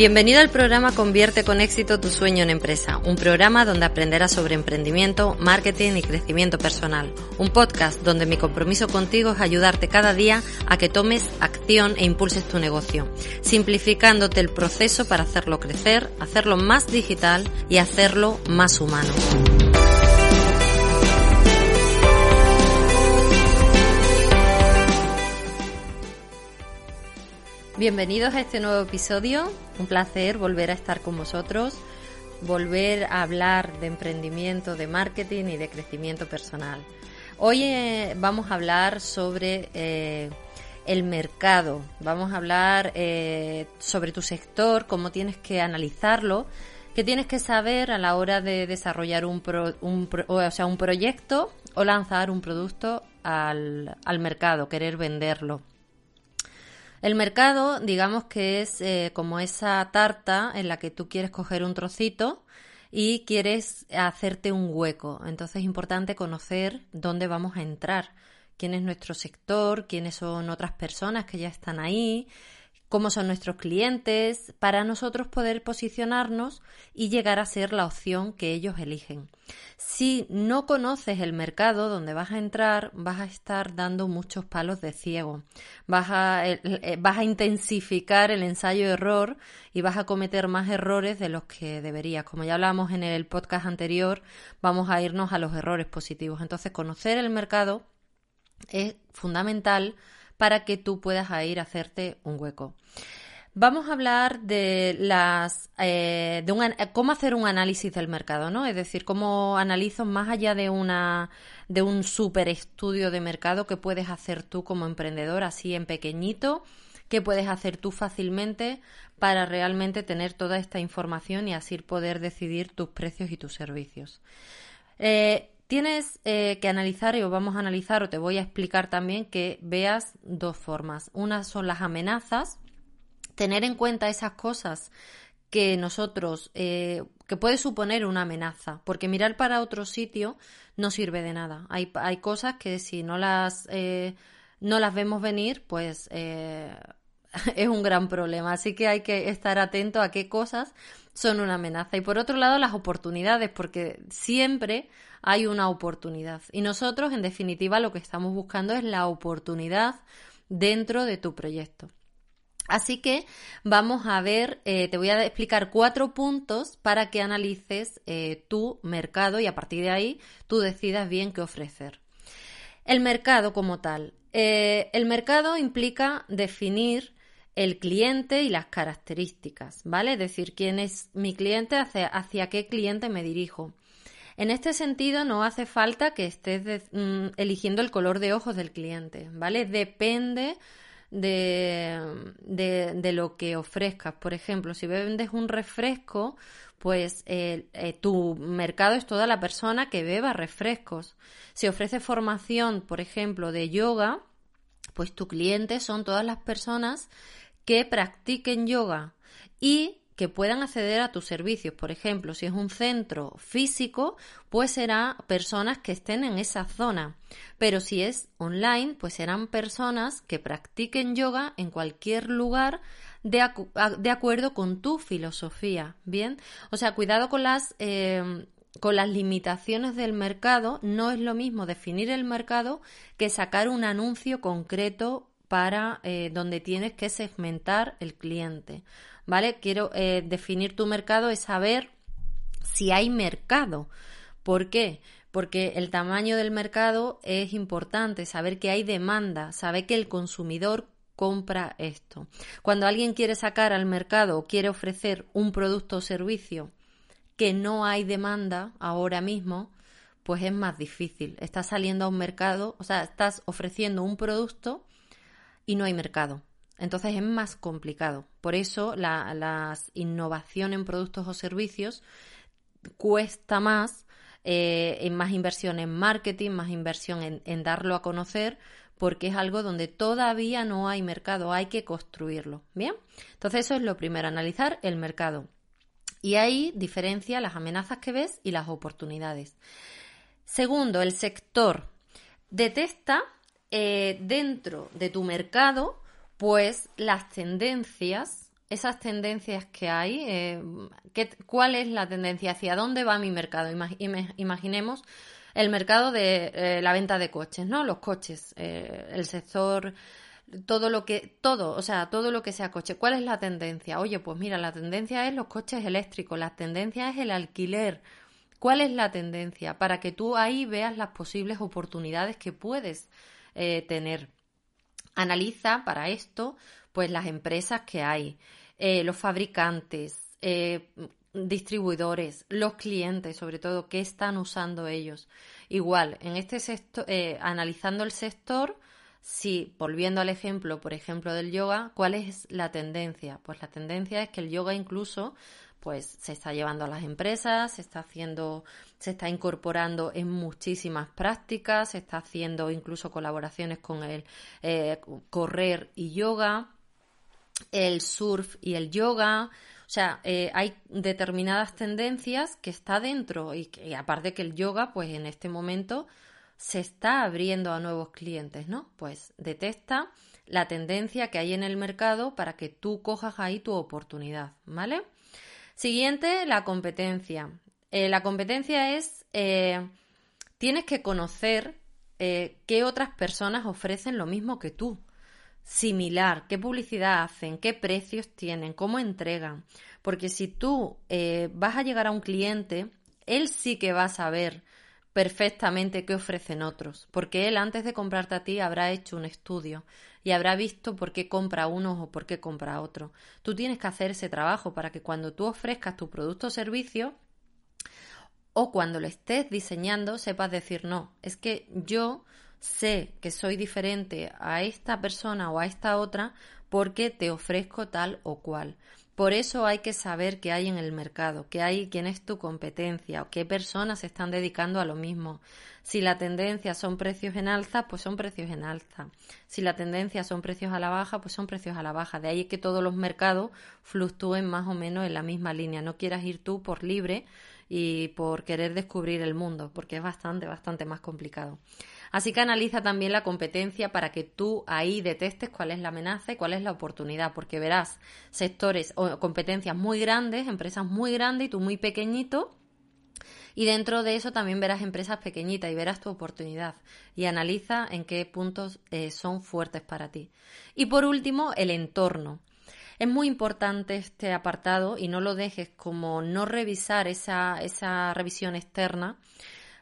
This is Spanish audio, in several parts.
Bienvenido al programa Convierte con éxito tu sueño en empresa, un programa donde aprenderás sobre emprendimiento, marketing y crecimiento personal, un podcast donde mi compromiso contigo es ayudarte cada día a que tomes acción e impulses tu negocio, simplificándote el proceso para hacerlo crecer, hacerlo más digital y hacerlo más humano. Bienvenidos a este nuevo episodio. Un placer volver a estar con vosotros, volver a hablar de emprendimiento, de marketing y de crecimiento personal. Hoy eh, vamos a hablar sobre eh, el mercado, vamos a hablar eh, sobre tu sector, cómo tienes que analizarlo, qué tienes que saber a la hora de desarrollar un, o sea, un proyecto o lanzar un producto al, al mercado, querer venderlo. El mercado, digamos que es eh, como esa tarta en la que tú quieres coger un trocito y quieres hacerte un hueco. Entonces es importante conocer dónde vamos a entrar, quién es nuestro sector, quiénes son otras personas que ya están ahí, cómo son nuestros clientes, para nosotros poder posicionarnos y llegar a ser la opción que ellos eligen. Si no conoces el mercado donde vas a entrar, vas a estar dando muchos palos de ciego, vas a, eh, a intensificar el ensayo-error y vas a cometer más errores de los que deberías. Como ya hablamos en el podcast anterior, vamos a irnos a los errores positivos. Entonces, conocer el mercado es fundamental para que tú puedas ir a hacerte un hueco. Vamos a hablar de las eh, de un, cómo hacer un análisis del mercado, ¿no? Es decir, cómo analizo más allá de una de un super estudio de mercado que puedes hacer tú como emprendedor así en pequeñito, que puedes hacer tú fácilmente para realmente tener toda esta información y así poder decidir tus precios y tus servicios. Eh, Tienes eh, que analizar, y os vamos a analizar, o te voy a explicar también que veas dos formas. Una son las amenazas, tener en cuenta esas cosas que nosotros, eh, que puede suponer una amenaza, porque mirar para otro sitio no sirve de nada. Hay, hay cosas que si no las, eh, no las vemos venir, pues es un gran problema. Así que hay que estar atento a qué cosas son una amenaza. Y por otro lado, las oportunidades, porque siempre hay una oportunidad. Y nosotros, en definitiva, lo que estamos buscando es la oportunidad dentro de tu proyecto. Así que vamos a ver, eh, te voy a explicar cuatro puntos para que analices eh, tu mercado y a partir de ahí tú decidas bien qué ofrecer. El mercado como tal. Eh, el mercado implica definir el cliente y las características, ¿vale? Es decir, quién es mi cliente, hacia qué cliente me dirijo. En este sentido, no hace falta que estés mm, eligiendo el color de ojos del cliente, ¿vale? Depende de, de, lo que ofrezcas. Por ejemplo, si vendes un refresco, pues eh, eh, tu mercado es toda la persona que beba refrescos. Si ofreces formación, por ejemplo, de yoga, pues tu cliente son todas las personas que practiquen yoga y que puedan acceder a tus servicios. Por ejemplo, si es un centro físico, pues será personas que estén en esa zona. Pero si es online, pues serán personas que practiquen yoga en cualquier lugar de, acuerdo con tu filosofía. Bien, o sea, cuidado con las eh, con las limitaciones del mercado, no es lo mismo definir el mercado que sacar un anuncio concreto para eh, donde tienes que segmentar el cliente. ¿vale? Quiero eh, definir tu mercado es saber si hay mercado. ¿Por qué? Porque el tamaño del mercado es importante, saber que hay demanda, saber que el consumidor compra esto. Cuando alguien quiere sacar al mercado o quiere ofrecer un producto o servicio que no hay demanda ahora mismo, pues es más difícil. Estás saliendo a un mercado, o sea, estás ofreciendo un producto y no hay mercado. Entonces es más complicado. Por eso la innovación en productos o servicios cuesta más, eh, en más inversión en marketing, más inversión en, en darlo a conocer, porque es algo donde todavía no hay mercado, hay que construirlo. Bien, entonces eso es lo primero, analizar el mercado. Y ahí diferencia las amenazas que ves y las oportunidades. Segundo, el sector. Detesta eh, dentro de tu mercado pues las tendencias esas tendencias que hay, eh, ¿cuál es la tendencia? ¿Hacia dónde va mi mercado? imaginemos el mercado de eh, la venta de coches, ¿no? Los coches, eh, el sector, todo lo que, todo, o sea, todo lo que sea coche. ¿Cuál es la tendencia? Oye, pues mira, la tendencia es los coches eléctricos, la tendencia es el alquiler. ¿Cuál es la tendencia? Para que tú ahí veas las posibles oportunidades que puedes tener. Analiza para esto, pues las empresas que hay. Eh, los fabricantes, eh, distribuidores, los clientes, sobre todo, qué están usando ellos. Igual, en este sector, eh, analizando el sector, si, volviendo al ejemplo, por ejemplo, del yoga, ¿cuál es la tendencia? Pues la tendencia es que el yoga incluso pues se está llevando a las empresas, se está haciendo, se está incorporando en muchísimas prácticas, se está haciendo incluso colaboraciones con el correr y yoga el surf y el yoga. O sea, eh, hay determinadas tendencias que está dentro y, que, aparte que el yoga, pues en este momento se está abriendo a nuevos clientes, ¿no? Pues detecta la tendencia que hay en el mercado para que tú cojas ahí tu oportunidad, ¿vale? Siguiente, la competencia. Eh, la competencia es, eh, tienes que conocer qué otras personas ofrecen lo mismo que tú similar, qué publicidad hacen, qué precios tienen, cómo entregan. Porque si tú eh, vas a llegar a un cliente, él sí que va a saber perfectamente qué ofrecen otros, porque él antes de comprarte a ti habrá hecho un estudio y habrá visto por qué compra uno o por qué compra otro. Tú tienes que hacer ese trabajo para que cuando tú ofrezcas tu producto o servicio o cuando lo estés diseñando sepas decir no, es que yo sé que soy diferente a esta persona o a esta otra porque te ofrezco tal o cual. Por eso hay que saber qué hay en el mercado, qué hay, quién es tu competencia, o qué personas se están dedicando a lo mismo. Si la tendencia son precios en alza, pues son precios en alza. Si la tendencia son precios a la baja, pues son precios a la baja. De ahí que todos los mercados fluctúen más o menos en la misma línea. No quieras ir tú por libre y por querer descubrir el mundo, porque es bastante, bastante más complicado. Así que analiza también la competencia para que tú ahí detestes cuál es la amenaza y cuál es la oportunidad, porque verás sectores o competencias muy grandes, empresas muy grandes y tú muy pequeñito. Y dentro de eso también verás empresas pequeñitas y verás tu oportunidad. Y analiza en qué puntos eh, son fuertes para ti. Y por último, el entorno. Es muy importante este apartado y no lo dejes como no revisar esa, esa revisión externa,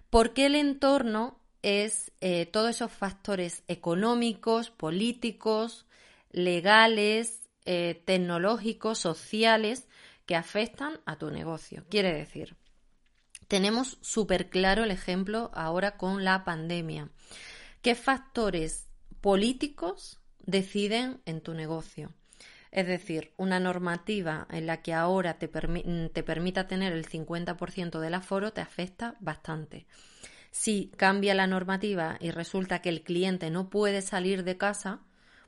porque el entorno es eh, todos esos factores económicos, políticos, legales, eh, tecnológicos, sociales que afectan a tu negocio. Quiere decir, tenemos súper claro el ejemplo ahora con la pandemia. ¿Qué factores políticos deciden en tu negocio? Es decir, una normativa en la que ahora te, te permita tener el 50% del aforo te afecta bastante. Si cambia la normativa y resulta que el cliente no puede salir de casa,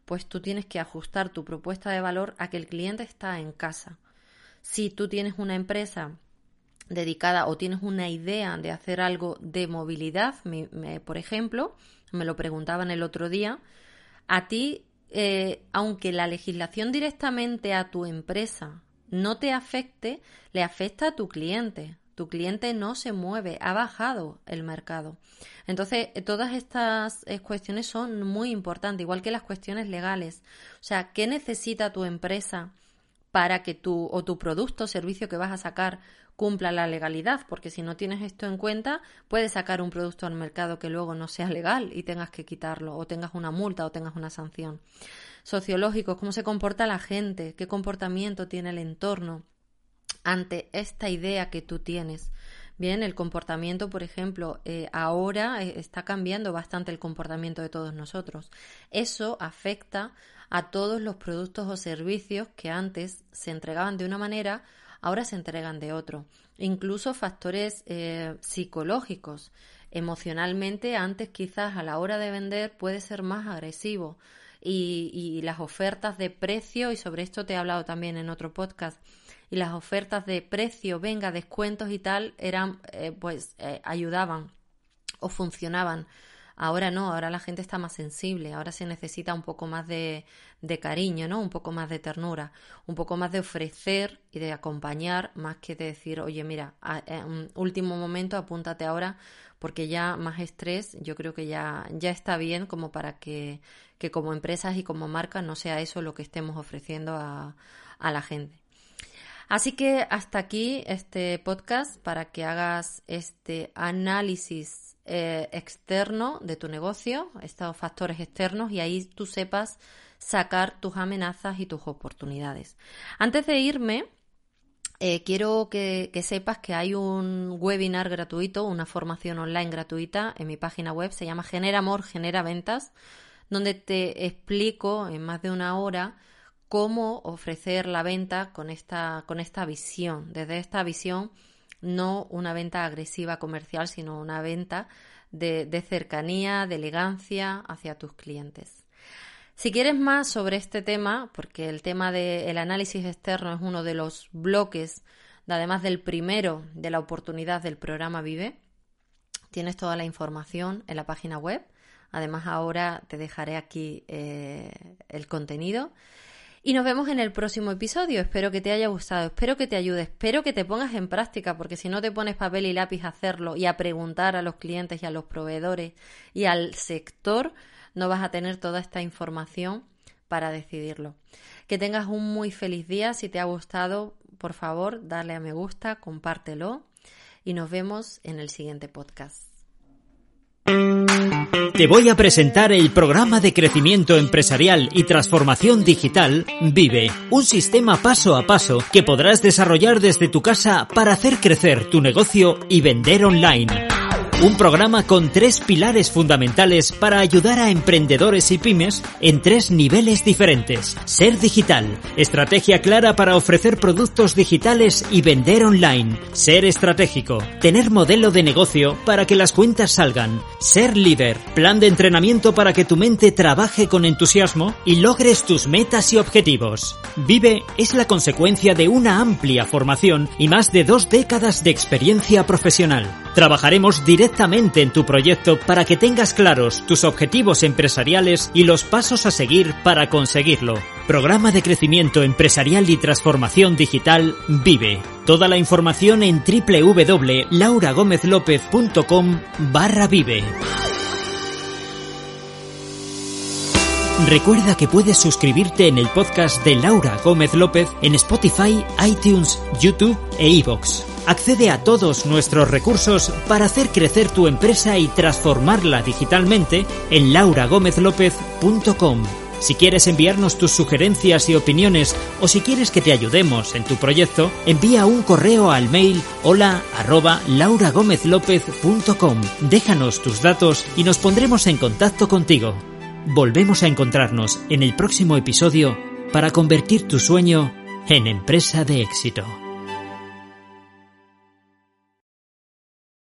pues tú tienes que ajustar tu propuesta de valor a que el cliente está en casa. Si tú tienes una empresa dedicada o tienes una idea de hacer algo de movilidad, por ejemplo, me lo preguntaban el otro día, a ti, eh, aunque la legislación directamente a tu empresa no te afecte, le afecta a tu cliente. Tu cliente no se mueve, ha bajado el mercado. Entonces, eh, todas estas eh, cuestiones son muy importantes, igual que las cuestiones legales. O sea, ¿qué necesita tu empresa para que tu o tu producto o servicio que vas a sacar cumpla la legalidad? Porque si no tienes esto en cuenta, puedes sacar un producto al mercado que luego no sea legal y tengas que quitarlo, o tengas una multa o tengas una sanción. Sociológicos, cómo se comporta la gente, qué comportamiento tiene el entorno ante esta idea que tú tienes. Bien, el comportamiento, por ejemplo, eh, ahora eh, está cambiando bastante el comportamiento de todos nosotros. Eso afecta a todos los productos o servicios que antes se entregaban de una manera, ahora se entregan de otro. Incluso factores eh, psicológicos. Emocionalmente, antes quizás a la hora de vender puede ser más agresivo. Y, y las ofertas de precio, y sobre esto te he hablado también en otro podcast, y las ofertas de precio, venga, descuentos y tal, eran, eh, pues, eh, ayudaban o funcionaban Ahora no, ahora la gente está más sensible, ahora se necesita un poco más de, de cariño, ¿no? Un poco más de ternura, un poco más de ofrecer y de acompañar, más que de decir, oye, mira, en último momento, apúntate ahora, porque ya más estrés, yo creo que ya, ya está bien como para que, que como empresas y como marcas no sea eso lo que estemos ofreciendo a, a la gente. Así que hasta aquí este podcast para que hagas este análisis eh, externo de tu negocio, estos factores externos, y ahí tú sepas sacar tus amenazas y tus oportunidades. Antes de irme, eh, quiero que, que, sepas que hay un webinar gratuito, una formación online gratuita en mi página web, se llama Genera Amor, Genera Ventas, donde te explico en más de una hora cómo ofrecer la venta con esta, con esta visión, desde esta visión no una venta agresiva comercial, sino una venta de, cercanía, de elegancia hacia tus clientes. Si quieres más sobre este tema, porque el tema del análisis externo es uno de los bloques, además del primero de la oportunidad del programa Vive, tienes toda la información en la página web. Además, ahora te dejaré aquí eh, el contenido. Y nos vemos en el próximo episodio. Espero que te haya gustado, espero que te ayude, espero que te pongas en práctica, porque si no te pones papel y lápiz a hacerlo y a preguntar a los clientes y a los proveedores y al sector, no vas a tener toda esta información para decidirlo. Que tengas un muy feliz día. Si te ha gustado, por favor, dale a me gusta, compártelo y nos vemos en el siguiente podcast. Te voy a presentar el programa de crecimiento empresarial y transformación digital Vive, un sistema paso a paso que podrás desarrollar desde tu casa para hacer crecer tu negocio y vender online. Un programa con tres pilares fundamentales para ayudar a emprendedores y pymes en tres niveles diferentes. Ser digital, estrategia clara para ofrecer productos digitales y vender online. Ser estratégico, tener modelo de negocio para que las cuentas salgan. Ser líder, plan de entrenamiento para que tu mente trabaje con entusiasmo y logres tus metas y objetivos. Vive es la consecuencia de una amplia formación y más de dos décadas de experiencia profesional. Trabajaremos directamente en tu proyecto para que tengas claros tus objetivos empresariales y los pasos a seguir para conseguirlo. Programa de crecimiento empresarial y transformación digital Vive. Toda la información en www.lauragomezlopez.com barra vive. Recuerda que puedes suscribirte en el podcast de Laura Gómez López en Spotify, iTunes, YouTube e iVoox. Accede a todos nuestros recursos para hacer crecer tu empresa y transformarla digitalmente en lauragomezlopez.com. Si quieres enviarnos tus sugerencias y opiniones o si quieres que te ayudemos en tu proyecto, envía un correo al mail hola arroba lauragomezlopez.com. Déjanos tus datos y nos pondremos en contacto contigo. Volvemos a encontrarnos en el próximo episodio para convertir tu sueño en empresa de éxito.